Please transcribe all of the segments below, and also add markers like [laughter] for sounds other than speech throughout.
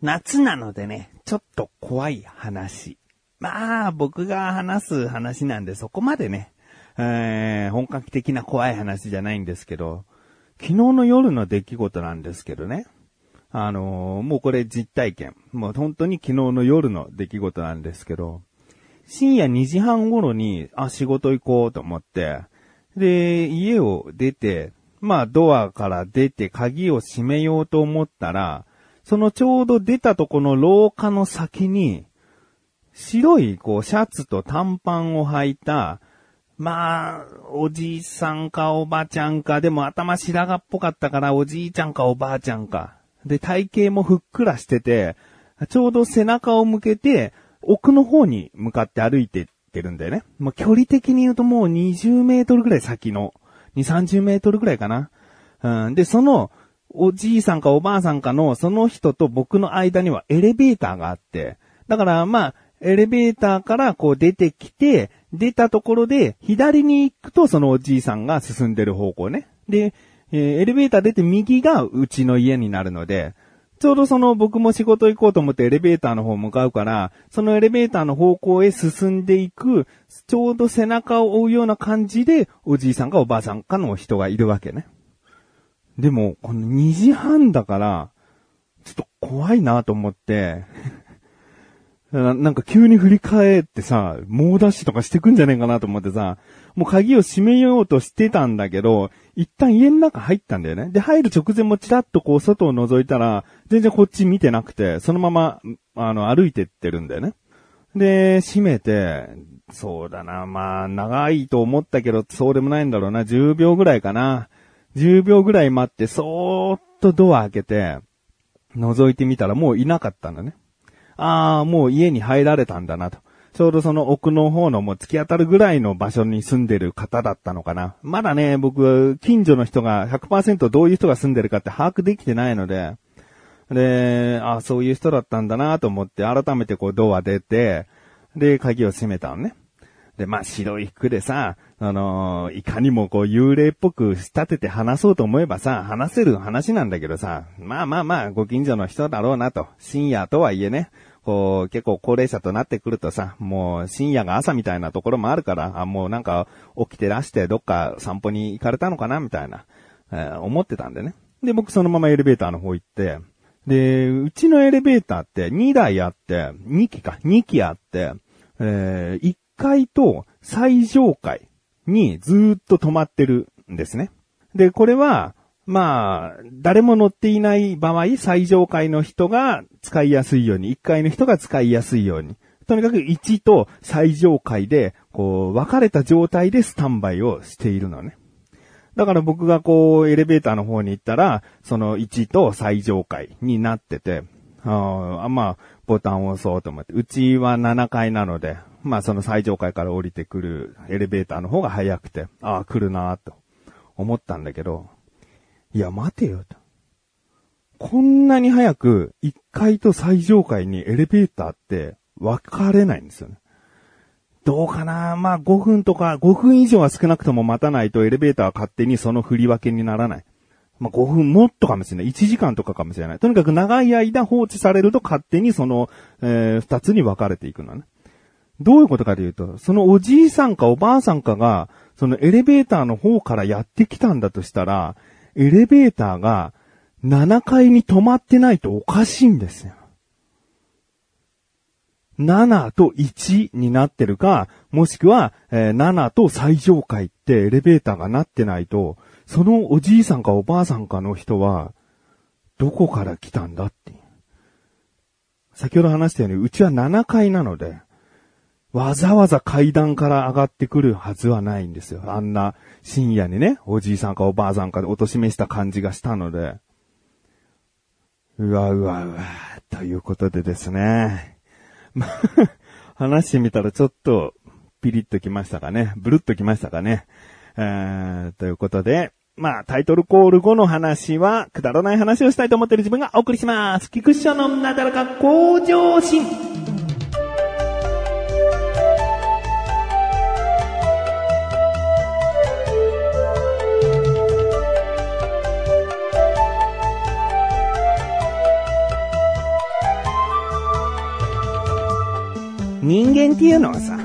夏なのでね、ちょっと怖い話。まあ、僕が話す話なんでそこまでね、えー、本格的な怖い話じゃないんですけど、昨日の夜の出来事なんですけどね。あのー、もうこれ実体験。もう本当に昨日の夜の出来事なんですけど、深夜2時半頃に、あ、仕事行こうと思って、で、家を出て、まあドアから出て鍵を閉めようと思ったら、そのちょうど出たとこの廊下の先に、白いこうシャツと短パンを履いた、まあ、おじいさんかおばあちゃんか、でも頭白髪っぽかったからおじいちゃんかおばあちゃんか。で、体型もふっくらしてて、ちょうど背中を向けて、奥の方に向かって歩いてってるんだよね。まあ、距離的に言うともう20メートルぐらい先の、2、30メートルぐらいかな。うん、で、その、おじいさんかおばあさんかのその人と僕の間にはエレベーターがあって、だからまあ、エレベーターからこう出てきて、出たところで左に行くとそのおじいさんが進んでる方向ね。で、え、エレベーター出て右がうちの家になるので、ちょうどその僕も仕事行こうと思ってエレベーターの方向かうから、そのエレベーターの方向へ進んでいく、ちょうど背中を追うような感じで、おじいさんかおばあさんかの人がいるわけね。でも、この2時半だから、ちょっと怖いなと思って [laughs] なんか急に振り返ってさ、猛ダッシュとかしてくんじゃねえかなと思ってさ、もう鍵を閉めようとしてたんだけど、一旦家の中入ったんだよね。で、入る直前もチラッとこう外を覗いたら、全然こっち見てなくて、そのまま、あの、歩いてってるんだよね。で、閉めて、そうだな、まあ、長いと思ったけど、そうでもないんだろうな、10秒ぐらいかな。10秒ぐらい待って、そーっとドア開けて、覗いてみたらもういなかったんだね。ああ、もう家に入られたんだなと。ちょうどその奥の方のもう突き当たるぐらいの場所に住んでる方だったのかな。まだね、僕、近所の人が100%どういう人が住んでるかって把握できてないので、で、あそういう人だったんだなと思って改めてこうドア出て、で、鍵を閉めたのね。で、まあ白い服でさ、あのー、いかにもこう幽霊っぽく仕立てて話そうと思えばさ、話せる話なんだけどさ、まあまあまあ、ご近所の人だろうなと。深夜とはいえね、こう、結構高齢者となってくるとさ、もう深夜が朝みたいなところもあるから、あ、もうなんか起きてらしてどっか散歩に行かれたのかなみたいな、えー、思ってたんでね。で、僕そのままエレベーターの方行って、で、うちのエレベーターって2台あって、2機か、2機あって、えー、1階と最上階にずっと止まってるんですね。で、これは、まあ、誰も乗っていない場合、最上階の人が使いやすいように、1階の人が使いやすいように。とにかく1と最上階で、こう、分かれた状態でスタンバイをしているのね。だから僕がこう、エレベーターの方に行ったら、その1と最上階になってて、あまあ、ボタンを押そうと思って。うちは7階なので、まあその最上階から降りてくるエレベーターの方が早くて、ああ、来るなと思ったんだけど、いや、待てよ、と。こんなに早く1階と最上階にエレベーターって分かれないんですよね。どうかな？まあ5分とか、5分以上は少なくとも待たないとエレベーターは勝手にその振り分けにならない。まあ5分もっとかもしれない。1時間とかかもしれない。とにかく長い間放置されると勝手にその、えー、2つに分かれていくのね。どういうことかというと、そのおじいさんかおばあさんかが、そのエレベーターの方からやってきたんだとしたら、エレベーターが7階に止まってないとおかしいんですよ。7と1になってるか、もしくは、え、7と最上階ってエレベーターがなってないと、そのおじいさんかおばあさんかの人は、どこから来たんだって。先ほど話したように、うちは7階なので、わざわざ階段から上がってくるはずはないんですよ。あんな深夜にね、おじいさんかおばあさんかでおとしめした感じがしたので。うわうわうわ、ということでですね。ま [laughs] 話してみたらちょっとピリッときましたかね。ブルッときましたかね。えー、ということで、まあ、タイトルコール後の話は、くだらない話をしたいと思っている自分がお送りします。菊池のなだらか向上心。人間っていうのはさ、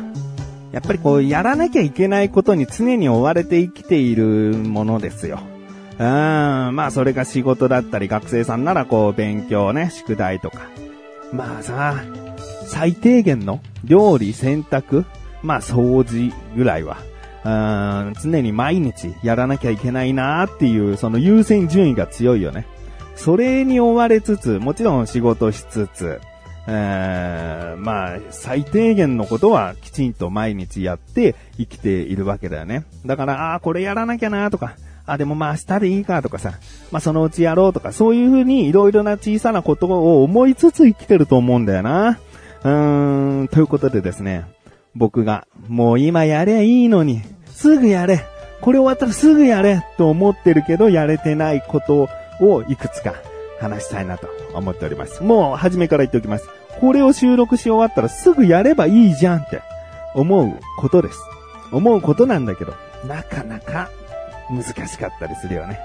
やっぱりこう、やらなきゃいけないことに常に追われて生きているものですよ。うん、まあそれが仕事だったり、学生さんならこう、勉強ね、宿題とか。まあさ、最低限の料理、洗濯、まあ掃除ぐらいは、うん常に毎日やらなきゃいけないなーっていう、その優先順位が強いよね。それに追われつつ、もちろん仕事しつつ、えー、まあ、最低限のことはきちんと毎日やって生きているわけだよね。だから、ああ、これやらなきゃなとか、あ、でもまあ明日でいいかとかさ、まあそのうちやろうとか、そういうふうにいろいろな小さなことを思いつつ生きてると思うんだよな。うーん、ということでですね、僕が、もう今やれいいのに、すぐやれ、これ終わったらすぐやれ、と思ってるけど、やれてないことをいくつか話したいなと思っております。もう初めから言っておきます。これを収録し終わったらすぐやればいいじゃんって思うことです。思うことなんだけど、なかなか難しかったりするよね。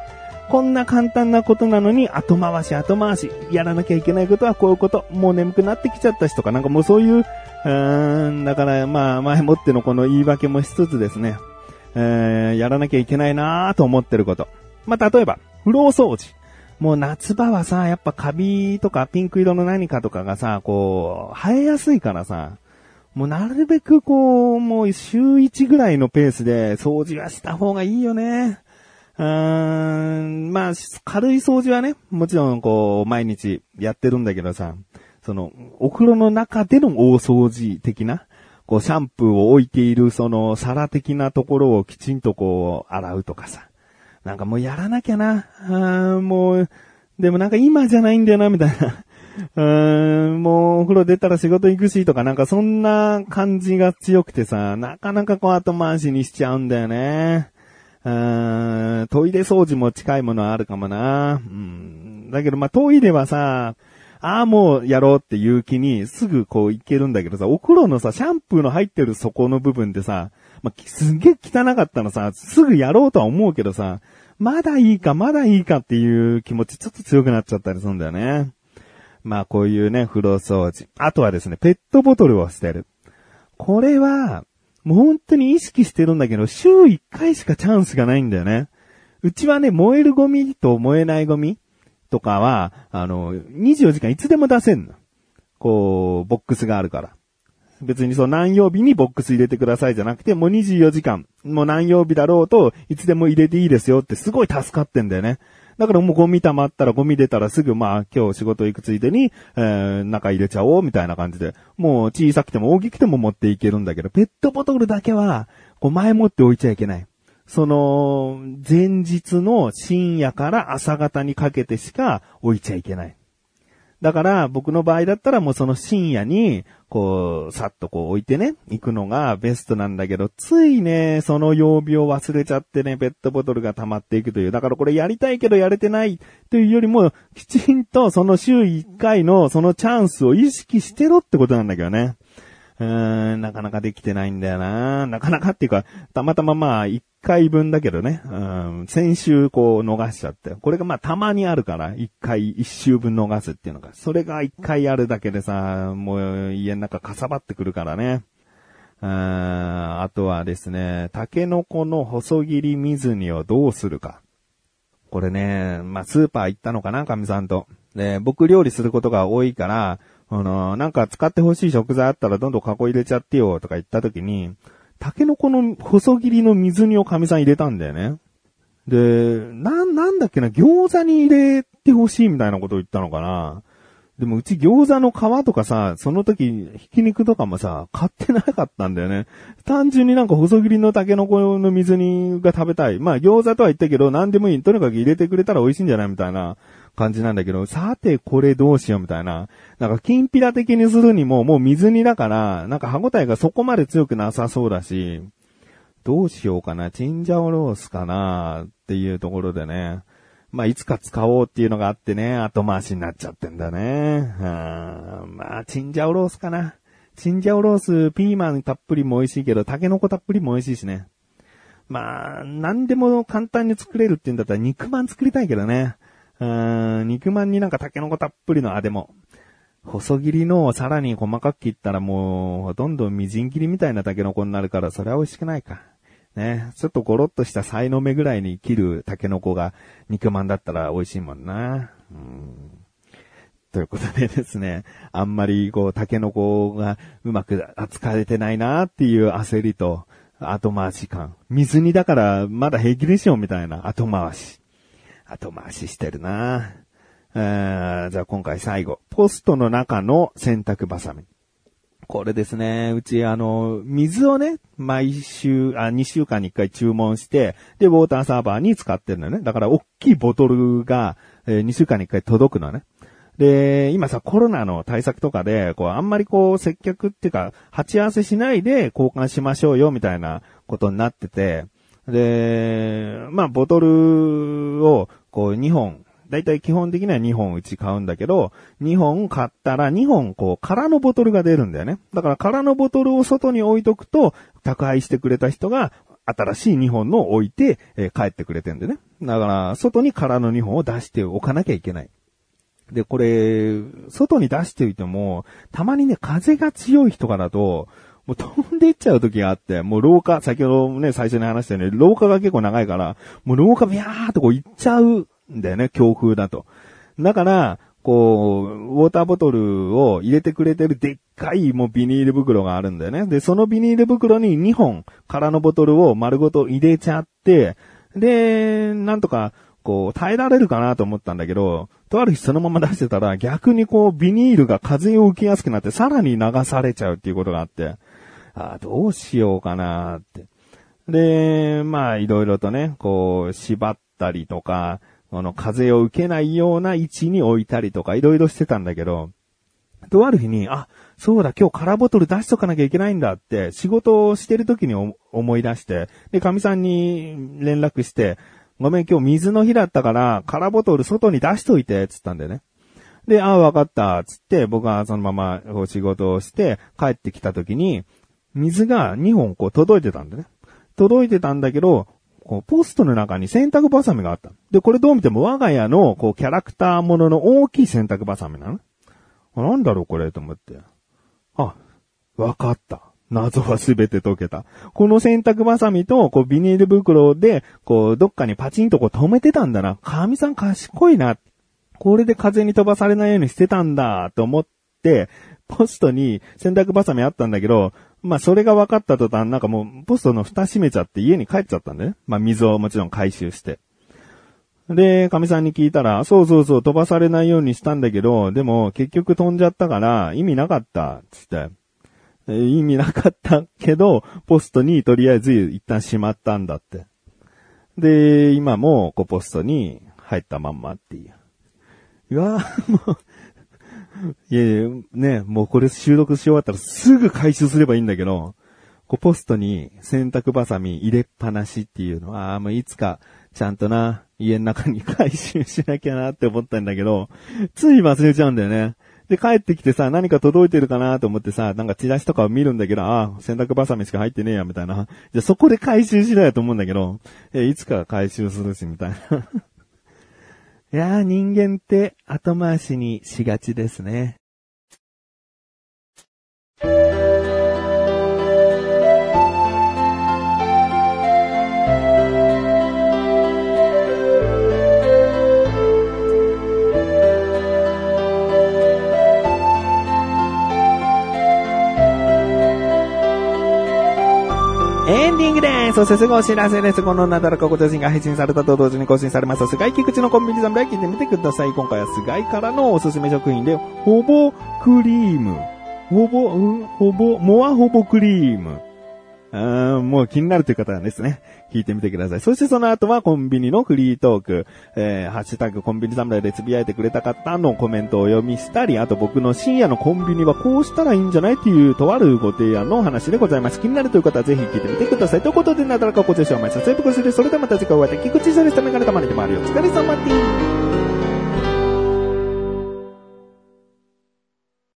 こんな簡単なことなのに後回し後回し、やらなきゃいけないことはこういうこと、もう眠くなってきちゃったしとか、なんかもうそういう、うーん、だからまあ前もってのこの言い訳もしつつですね、えー、やらなきゃいけないなぁと思ってること。まあ例えば、風呂掃除。もう夏場はさ、やっぱカビとかピンク色の何かとかがさ、こう、生えやすいからさ、もうなるべくこう、もう週1ぐらいのペースで掃除はした方がいいよね。うーん、まあ、軽い掃除はね、もちろんこう、毎日やってるんだけどさ、その、お風呂の中での大掃除的な、こう、シャンプーを置いているその皿的なところをきちんとこう、洗うとかさ。なんかもうやらなきゃな。あもう、でもなんか今じゃないんだよな、みたいな。[laughs] うーん、もうお風呂出たら仕事行くしとかなんかそんな感じが強くてさ、なかなかこう後回しにしちゃうんだよね。うーん、トイレ掃除も近いものはあるかもな。うん。だけどまあトイレはさ、ああもうやろうっていう気にすぐこういけるんだけどさ、お風呂のさ、シャンプーの入ってる底の部分でさ、まあ、すげえ汚かったのさ、すぐやろうとは思うけどさ、まだいいか、まだいいかっていう気持ちちょっと強くなっちゃったりするんだよね。まあこういうね、風呂掃除。あとはですね、ペットボトルを捨てる。これは、もう本当に意識してるんだけど、週1回しかチャンスがないんだよね。うちはね、燃えるゴミと燃えないゴミとかは、あの、24時間いつでも出せんの。こう、ボックスがあるから。別にそう何曜日にボックス入れてくださいじゃなくて、もう24時間、もう何曜日だろうと、いつでも入れていいですよってすごい助かってんだよね。だからもうゴミ溜まったらゴミ出たらすぐまあ今日仕事行くついでに、えー、中入れちゃおうみたいな感じで、もう小さくても大きくても持っていけるんだけど、ペットボトルだけは、こう前もって置いちゃいけない。その、前日の深夜から朝方にかけてしか置いちゃいけない。だから僕の場合だったらもうその深夜に、こう、さっとこう置いてね、行くのがベストなんだけど、ついね、その曜日を忘れちゃってね、ペットボトルが溜まっていくという。だからこれやりたいけどやれてないというよりも、きちんとその週1回のそのチャンスを意識してろってことなんだけどね。うーん、なかなかできてないんだよな。なかなかっていうか、たまたままあ、一回分だけどね、うん、先週こう逃しちゃって。これがまあたまにあるから、一回、一週分逃すっていうのが。それが一回あるだけでさ、もう家の中かさばってくるからね。ああとはですね、タケノコの細切り水煮をどうするか。これね、まあスーパー行ったのかな、神さんと。で、僕料理することが多いから、あの、なんか使ってほしい食材あったらどんどんカゴ入れちゃってよとか言った時に、タケノコの細切りの水煮を神さん入れたんだよね。で、な、なんだっけな、餃子に入れてほしいみたいなことを言ったのかな。でもうち餃子の皮とかさ、その時、ひき肉とかもさ、買ってなかったんだよね。単純になんか細切りのタケノコの水煮が食べたい。まあ餃子とは言ったけど、何でもいい。とにかく入れてくれたら美味しいんじゃないみたいな感じなんだけど、さてこれどうしようみたいな。なんか、きんぴら的にするにも、もう水煮だから、なんか歯応えがそこまで強くなさそうだし、どうしようかな、チンジャオロースかな、っていうところでね。まあ、いつか使おうっていうのがあってね、後回しになっちゃってんだね。まあ、チンジャオロースかな。チンジャオロース、ピーマンたっぷりも美味しいけど、タケノコたっぷりも美味しいしね。まあ、何でも簡単に作れるって言うんだったら肉まん作りたいけどね。うん、肉まんになんかタケノコたっぷりの、あ、でも、細切りのをさらに細かく切ったらもう、ほとんどみじん切りみたいなタケノコになるから、それは美味しくないか。ね。ちょっとゴロッとした才の目ぐらいに切るタケノコが肉まんだったら美味しいもんな。うんということでですね、あんまりこう、タケノコがうまく扱えてないなっていう焦りと、後回し感。水にだからまだ平気でしょみたいな後回し。後回ししてるなえー、じゃあ今回最後。ポストの中の洗濯バサミ。これですね。うち、あの、水をね、毎週、あ、2週間に1回注文して、で、ウォーターサーバーに使ってるのね。だから、大きいボトルが、えー、2週間に1回届くのね。で、今さ、コロナの対策とかで、こう、あんまりこう、接客っていうか、鉢合わせしないで交換しましょうよ、みたいなことになってて、で、まあ、ボトルを、こう、2本、だいたい基本的には2本うち買うんだけど、2本買ったら2本こう空のボトルが出るんだよね。だから空のボトルを外に置いとくと、宅配してくれた人が新しい2本の置いて、え、帰ってくれてんでね。だから、外に空の2本を出しておかなきゃいけない。で、これ、外に出しておいても、たまにね、風が強い人からだと、もう飛んでいっちゃう時があって、もう廊下、先ほどね、最初に話したように、廊下が結構長いから、もう廊下ビャーっとこう行っちゃうんだよね、強風だと。だから、こう、ウォーターボトルを入れてくれてるでっかいもうビニール袋があるんだよね。で、そのビニール袋に2本空のボトルを丸ごと入れちゃって、で、なんとか、こう、耐えられるかなと思ったんだけど、とある日そのまま出してたら逆にこう、ビニールが風を受けやすくなってさらに流されちゃうっていうことがあって、あ、どうしようかなって。で、まあ、いろいろとね、こう、縛ったりとか、この風を受けないような位置に置いたりとか、いろいろしてたんだけど、とある日に、あ、そうだ、今日空ボトル出しとかなきゃいけないんだって、仕事をしてる時に思い出して、で、神さんに連絡して、ごめん、今日水の日だったから、空ボトル外に出しといて、つったんだよね。で、ああ、わかった、つって、僕はそのまま仕事をして、帰ってきた時に、水が2本こう届いてたんだね。届いてたんだけど、こうポストの中に洗濯バサミがあった。で、これどう見ても我が家のこうキャラクターものの大きい洗濯バサミなのなんだろうこれと思って。あ、わかった。謎はすべて解けた。この洗濯バサミと、こう、ビニール袋で、こう、どっかにパチンとこう止めてたんだな。神さん賢いな。これで風に飛ばされないようにしてたんだ、と思って、ポストに洗濯バサミあったんだけど、まあ、それが分かった途端、なんかもう、ポストの蓋閉めちゃって家に帰っちゃったんだね。まあ、水をもちろん回収して。で、神さんに聞いたら、そうそうそう、飛ばされないようにしたんだけど、でも、結局飛んじゃったから、意味なかった、つって。意味なかったけど、ポストにとりあえず一旦しまったんだって。で、今も、こう、ポストに入ったまんまっていう。うわもう、[laughs] いやいや、ね、もうこれ収録し終わったらすぐ回収すればいいんだけど、こうポストに洗濯バサミ入れっぱなしっていうのは、あもういつかちゃんとな、家の中に回収しなきゃなって思ったんだけど、つい忘れちゃうんだよね。で、帰ってきてさ、何か届いてるかなと思ってさ、なんかチラシとかを見るんだけど、ああ、洗濯バサミしか入ってねえや、みたいな。じゃ、そこで回収しろやと思うんだけど、え、いつか回収するし、みたいな。いやー、人間って後回しにしがちですね。ンディングです。そしてすぐお知らせです。このなだらかご写真が配信されたと同時に更新されます。菅井菊池のコンビニ侍聞いてみてください。今回は菅井からのおすすめ食品で、ほぼクリーム。ほぼ、うん、ほぼ、もはほぼクリーム。あもう気になるという方はですね、聞いてみてください。そしてその後はコンビニのフリートーク、えー、ハッシュタグコンビニ侍でつぶやいてくれた方のコメントをお読みしたり、あと僕の深夜のコンビニはこうしたらいいんじゃないっていうとあるご提案のお話でございます。気になるという方はぜひ聞いてみてください。ということで、なだらかご清聴お待ちさせてください。それではまた次回お会いでき、菊池処理したメガネたまりでもあるよ。お疲れ様です。